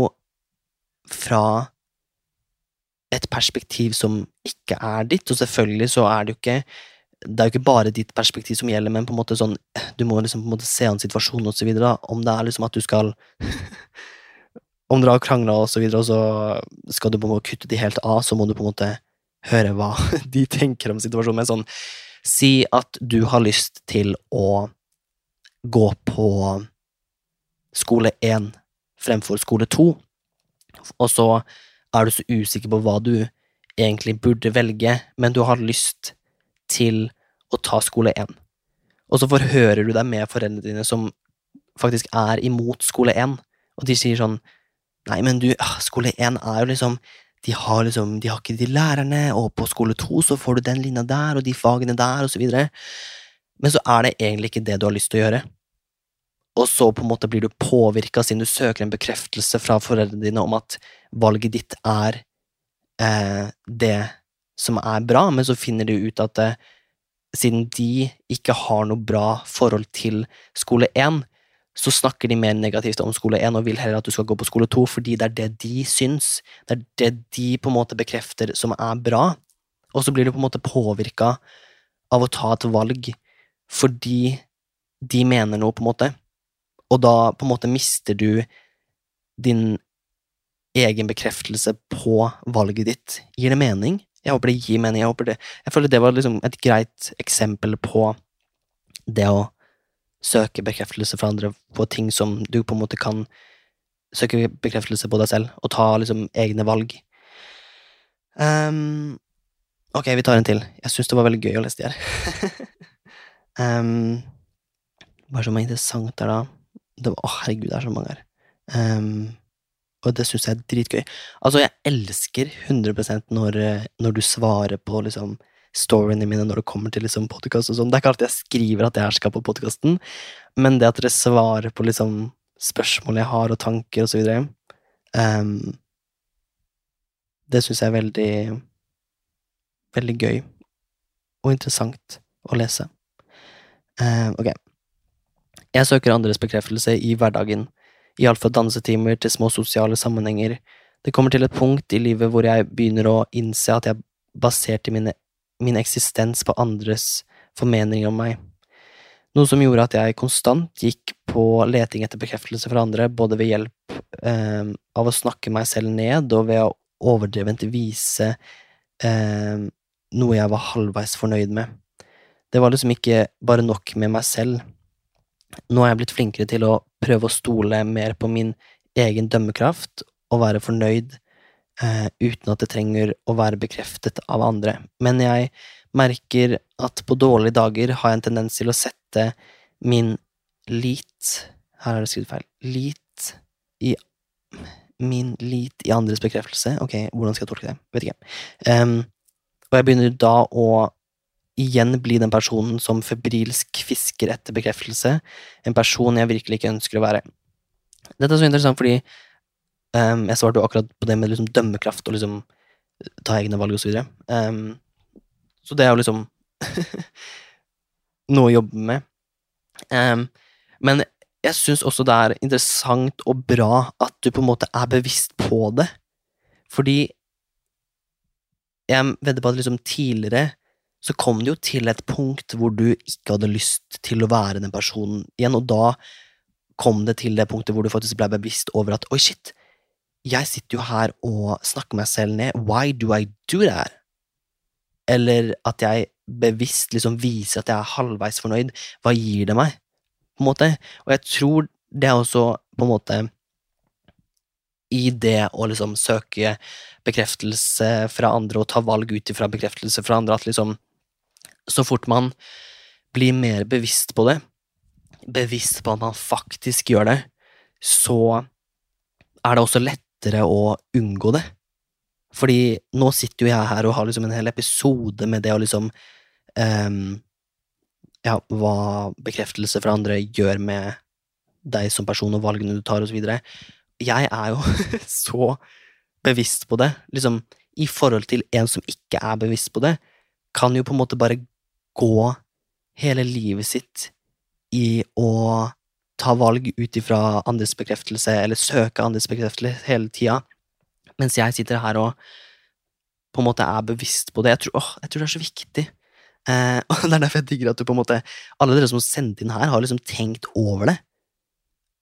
fra et perspektiv som ikke er ditt, og selvfølgelig så er det jo ikke det er jo ikke bare ditt perspektiv som gjelder, men på en måte sånn du må liksom på en måte se an situasjonen videre, om det er liksom at du skal <laughs> om dere har krangla og så videre, og så skal du på en måte kutte de helt av, så må du på en måte høre hva <laughs> de tenker om situasjonen. Men sånn, si at du har lyst til å gå på skole 1 fremfor skole 2, og så er du så usikker på hva du egentlig burde velge, men du har lyst til å ta skole 1. Og så forhører du deg med foreldrene dine som faktisk er imot skole 1, og de sier sånn Nei, men du, ah, skole 1 er jo liksom de har liksom, de har ikke de lærerne, og på skole 2 så får du den linja der, og de fagene der, videre. Men så er det egentlig ikke det du har lyst til å gjøre. Og så på en måte blir du påvirka siden du søker en bekreftelse fra foreldrene dine om at valget ditt er eh, det som er bra, men så finner du ut at eh, siden de ikke har noe bra forhold til skole 1, så snakker de mer negativt om skole 1 og vil heller at du skal gå på skole 2, fordi det er det de syns. Det er det de på en måte bekrefter som er bra. Og så blir du på en måte påvirka av å ta et valg fordi de mener noe, på en måte. Og da på en måte mister du din egen bekreftelse på valget ditt. Gir det mening? Jeg håper det gir mening. Jeg håper det Jeg føler det var liksom et greit eksempel på det å søke bekreftelse fra andre på ting som du på en måte kan søke bekreftelse på deg selv, og ta liksom egne valg. Um, ok, vi tar en til. Jeg syns det var veldig gøy å lese de her. um, <laughs> hva er som er interessant der, da? Det var, å, herregud, det er så mange her. Um, og det syns jeg er dritgøy. Altså, jeg elsker 100% når, når du svarer på liksom storyene mine når det kommer til liksom podkast og sånn. Det er ikke alltid jeg skriver at jeg skal på podkasten, men det at dere svarer på liksom spørsmål jeg har, og tanker, og så videre, um, det syns jeg er veldig veldig gøy og interessant å lese. Uh, ok. Jeg søker andres bekreftelse i hverdagen, i alt fra dansetimer til små sosiale sammenhenger. Det kommer til et punkt i livet hvor jeg begynner å innse at jeg baserte mine min eksistens på andres formeninger om meg, noe som gjorde at jeg konstant gikk på leting etter bekreftelse fra andre, både ved hjelp eh, av å snakke meg selv ned og ved å overdrevent vise eh, noe jeg var halvveis fornøyd med. Det var liksom ikke bare nok med meg selv. Nå er jeg blitt flinkere til å prøve å stole mer på min egen dømmekraft og være fornøyd eh, uten at det trenger å være bekreftet av andre. Men jeg merker at på dårlige dager har jeg en tendens til å sette min lit Her er det skrevet feil. Lit i Min lit i andres bekreftelse. Ok, hvordan skal jeg tolke det? Vet ikke. Um, og jeg begynner da å igjen bli den personen som febrilsk fisker etter bekreftelse. En person jeg virkelig ikke ønsker å være. Dette er så interessant fordi Um, jeg svarte jo akkurat på det med liksom dømmekraft og liksom ta egne valg og så. Um, så det er jo liksom <laughs> noe å jobbe med. Um, men jeg syns også det er interessant og bra at du på en måte er bevisst på det. Fordi jeg vedder på at liksom tidligere så kom det jo til et punkt hvor du ikke hadde lyst til å være den personen igjen, og da kom det til det punktet hvor du faktisk ble bevisst over at oi, shit, jeg sitter jo her og snakker meg selv ned. Why do I do that? Eller at jeg bevisst liksom viser at jeg er halvveis fornøyd. Hva gir det meg? På en måte. Og jeg tror det er også på en måte i det å liksom søke bekreftelse fra andre og ta valg ut ifra bekreftelse fra andre, at liksom Så fort man blir mer bevisst på det, bevisst på at man faktisk gjør det, så er det også lettere å unngå det. Fordi nå sitter jo jeg her og har liksom en hel episode med det å liksom um, Ja, hva bekreftelse fra andre gjør med deg som person og valgene du tar, og så videre. Jeg er jo <laughs> så bevisst på det, liksom, i forhold til en som ikke er bevisst på det, kan jo på en måte bare gå hele livet sitt i å ta valg ut ifra andres bekreftelse, eller søke andres bekreftelse hele tida, mens jeg sitter her og på en måte er bevisst på det. Jeg tror, åh, jeg tror det er så viktig. Eh, <laughs> og det er derfor jeg digger at du på en måte Alle dere som har sendt inn her, har liksom tenkt over det.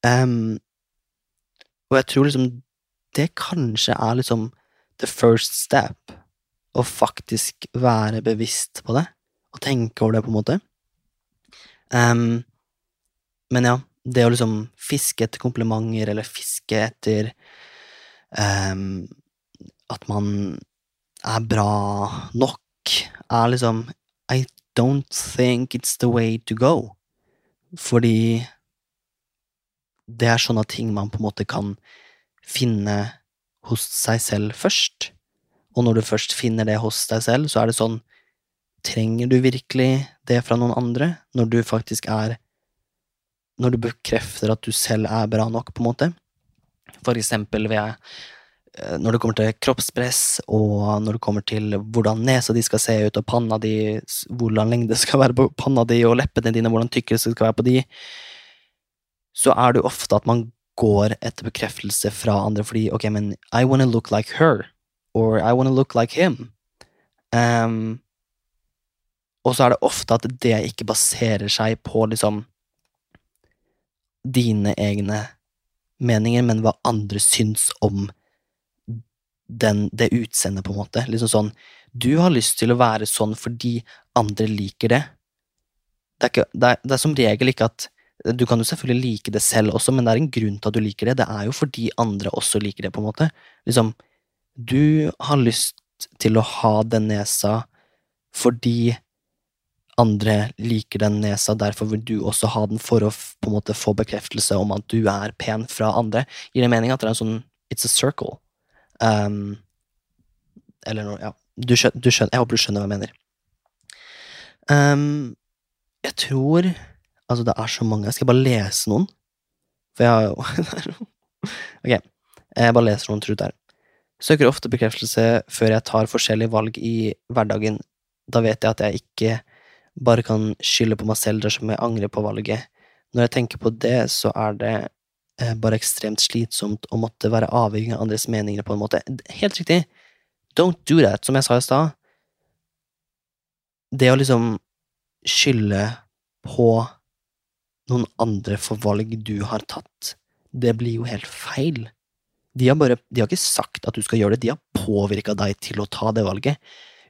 Um, og jeg tror liksom det kanskje er liksom the first step. Å faktisk være bevisst på det, og tenke over det, på en måte. Um, men ja, det å liksom fiske etter komplimenter, eller fiske etter um, At man er bra nok, er liksom I don't think it's the way to go. Fordi det er sånne ting man på en måte kan finne hos seg selv først. Og når du først finner det hos deg selv, så er det sånn Trenger du virkelig det fra noen andre, når du faktisk er Når du bekrefter at du selv er bra nok, på en måte? For eksempel ved når det kommer til kroppspress, og når det kommer til hvordan nesa di skal se ut, og panna di, hvordan lengde skal være på panna di, og leppene dine, hvordan tykkelse skal være på de, så er det jo ofte at man går etter bekreftelse fra andre fordi ok, men I wanna look like her, or I wanna look like him. Um, og så er det ofte at det ikke baserer seg på liksom dine egne meninger, men hva andre syns om den, det utseendet, på en måte. Liksom sånn Du har lyst til å være sånn fordi andre liker det. Det er, ikke, det er, det er som regel ikke at du kan jo selvfølgelig like det selv også, men det er en grunn til at du liker det. Det er jo fordi andre også liker det, på en måte. Liksom, du har lyst til å ha den nesa fordi andre liker den nesa, derfor vil du også ha den for å på en måte få bekreftelse om at du er pen fra andre. Gir det mening at det er en sånn It's a circle. Um, eller noe Ja, du skjønner, du skjønner, jeg håper du skjønner hva jeg mener. Um, jeg tror Altså, det er så mange. Jeg skal bare lese noen. For jeg har jo <laughs> Ok, jeg bare leser noen trutt her. Søker ofte bekreftelse før jeg tar forskjellige valg i hverdagen. Da vet jeg at jeg ikke bare kan skylde på meg selv dersom jeg angrer på valget. Når jeg tenker på det, så er det eh, bare ekstremt slitsomt å måtte være avhengig av andres meninger på en måte. Helt riktig. Don't do that, som jeg sa i stad. Det å liksom skylde på noen andre for valg du har tatt, det blir jo helt feil. De har, bare, de har ikke sagt at du skal gjøre det, de har påvirka deg til å ta det valget.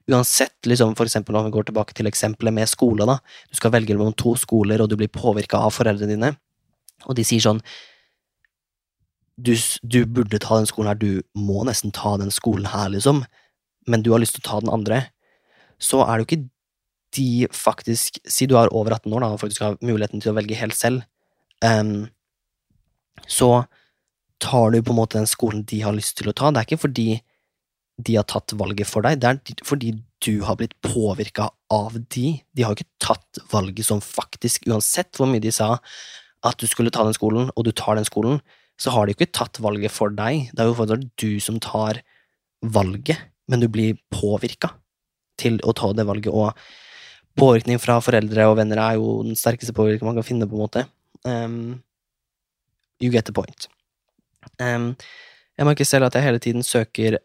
Uansett, liksom, for eksempel når vi går tilbake til eksempelet med skole, da. Du skal velge mellom to skoler, og du blir påvirka av foreldrene dine, og de sier sånn du, du, burde ta den skolen her, du må nesten ta den skolen her, liksom, men du har lyst til å ta den andre, så er det jo ikke de faktisk Si du er over 18 år da, og faktisk har muligheten til å velge helt selv, um, så tar du på en måte den skolen de har lyst til å ta. Det er ikke fordi de har tatt valget for deg, det er fordi du har blitt påvirka av de. De har jo ikke tatt valget som faktisk, uansett hvor mye de sa at du skulle ta den skolen, og du tar den skolen, så har de ikke tatt valget for deg. Det er jo fortsatt du som tar valget, men du blir påvirka til å ta det valget, og påvirkning fra foreldre og venner er jo den sterkeste påvirkningen man kan finne, på en måte. Um, you get the point. Um, jeg merker selv at jeg hele tiden søker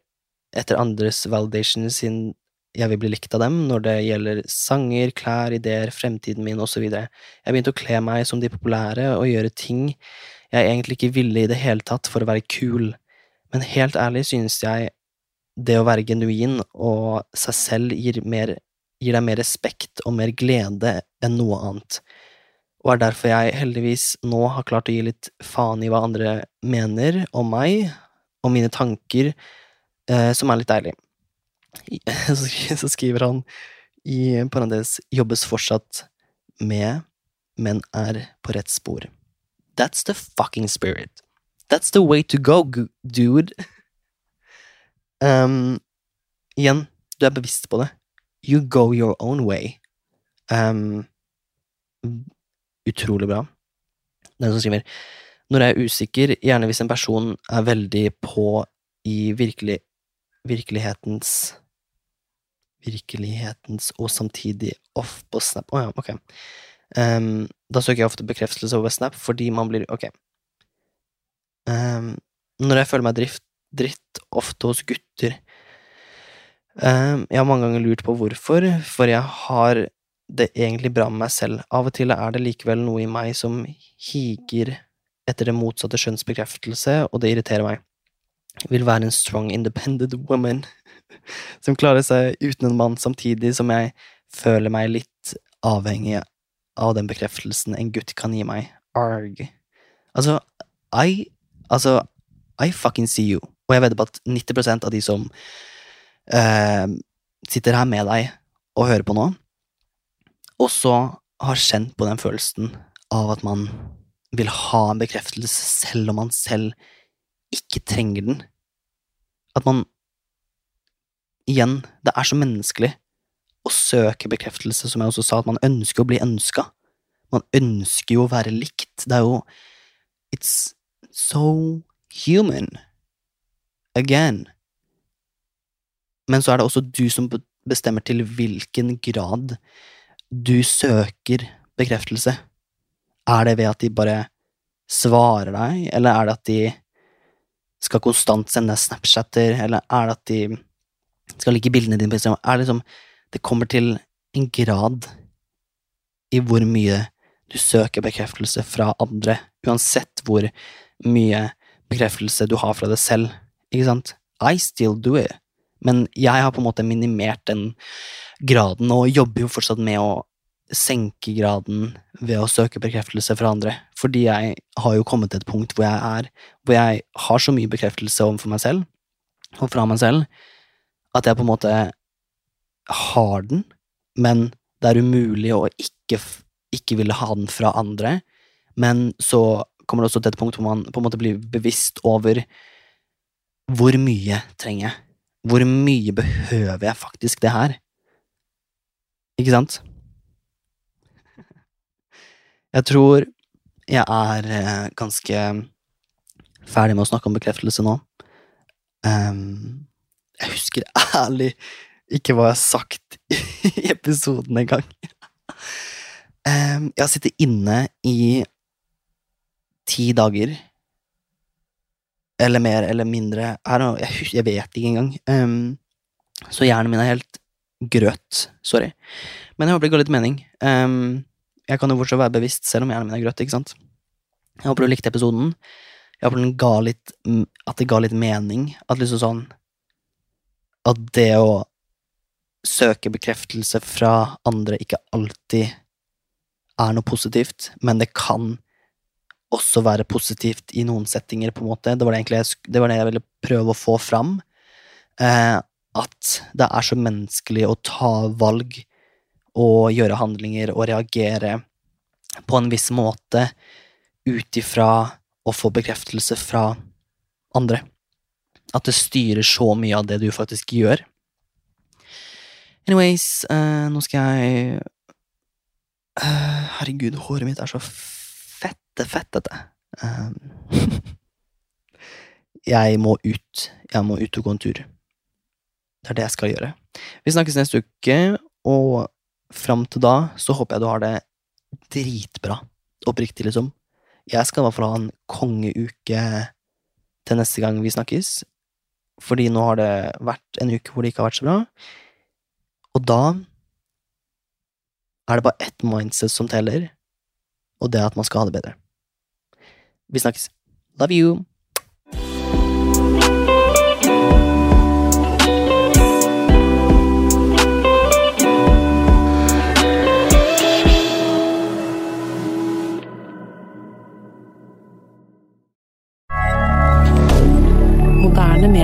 etter andres validation sin jeg vil bli likt av dem når det gjelder sanger, klær, ideer, fremtiden min osv. Jeg begynte å kle meg som de populære og gjøre ting jeg egentlig ikke ville i det hele tatt for å være kul, Men helt ærlig synes jeg det å være genuin og seg selv gir, mer, gir deg mer respekt og mer glede enn noe annet, og er derfor jeg heldigvis nå har klart å gi litt faen i hva andre mener om meg og mine tanker, som er litt deilig. <laughs> Så skriver han i parentes jobbes fortsatt med, men er på rett spor. That's the fucking spirit. That's the way to go, dude. <laughs> Um, igjen, du er bevisst på det. You go your own way. Um, utrolig bra. Den som skriver Når jeg er usikker, gjerne hvis en person er veldig på i virkelig, virkelighetens Virkelighetens og samtidig off på Snap. Å oh, ja, ok. Um, da søker jeg ofte bekreftelse over Snap fordi man blir Ok. Um, når jeg føler meg drift, dritt, ofte hos gutter um, Jeg har mange ganger lurt på hvorfor, for jeg har det egentlig bra med meg selv. Av og til er det likevel noe i meg som higer etter det motsatte skjønnsbekreftelse, og det irriterer meg. Vil være en strong, independent woman <laughs> som klarer seg uten en mann, samtidig som jeg føler meg litt avhengig av den bekreftelsen en gutt kan gi meg. Arg. Altså, I Altså, I fucking see you. Og jeg vedder på at 90% av de som uh, sitter her med deg og hører på nå, også har kjent på den følelsen av at man vil ha en bekreftelse selv om man selv ikke trenger den. At man Igjen, det er så menneskelig å søke bekreftelse, som jeg også sa, at man ønsker å bli ønska. Man ønsker jo å være likt. Det er jo It's so human. Again. Men så er det også du som bestemmer til hvilken grad du søker bekreftelse. Er det ved at de bare svarer deg, eller er det at de skal konstant sende Snapchatter, eller er det at de skal like bildene dine på Instagram? Er det liksom Det kommer til en grad i hvor mye du søker bekreftelse fra andre, uansett hvor mye bekreftelse du har fra deg selv, ikke sant? I still do it. Men jeg har på en måte minimert den graden, og jobber jo fortsatt med å senke graden ved å søke bekreftelse fra andre. Fordi jeg har jo kommet til et punkt hvor jeg er Hvor jeg har så mye bekreftelse overfor meg selv, og fra meg selv, at jeg på en måte har den, men det er umulig å ikke, ikke ville ha den fra andre. Men så kommer det også til et punkt hvor man på en måte blir bevisst over hvor mye trenger jeg? Hvor mye behøver jeg faktisk det her? Ikke sant? Jeg tror jeg er eh, ganske ferdig med å snakke om bekreftelse nå. Um, jeg husker <laughs> ærlig ikke hva jeg har sagt <laughs> i episoden engang. Um, <laughs> jeg har sittet inne i ti dager. Eller mer eller mindre. Jeg, jeg vet ikke engang. Um, så hjernen min er helt grøt. Sorry. Men jeg håper det ga litt mening. Um, jeg kan jo fortsatt være bevisst selv om hjernen min er grøt, ikke sant? Jeg håper du likte episoden. Jeg håper den ga litt, at det ga litt mening. At liksom sånn At det å søke bekreftelse fra andre ikke alltid er noe positivt, men det kan også være positivt i noen settinger, på en måte. Det var det, egentlig det, var det jeg ville prøve å få fram. Eh, at det er så menneskelig å ta valg og gjøre handlinger og reagere på en viss måte ut ifra å få bekreftelse fra andre. At det styrer så mye av det du faktisk gjør. Anyways, uh, nå skal jeg uh, Herregud, håret mitt er så fette, fettete. Um, <laughs> jeg må ut. Jeg må ut og gå en tur. Det er det jeg skal gjøre. Vi snakkes neste uke, og fram til da så håper jeg du har det dritbra. Oppriktig, liksom. Jeg skal i hvert fall ha en kongeuke til neste gang vi snakkes. Fordi nå har det vært en uke hvor det ikke har vært så bra. Og da er det bare ett mindset som teller, og det er at man skal ha det bedre. Vi snakkes. Love you!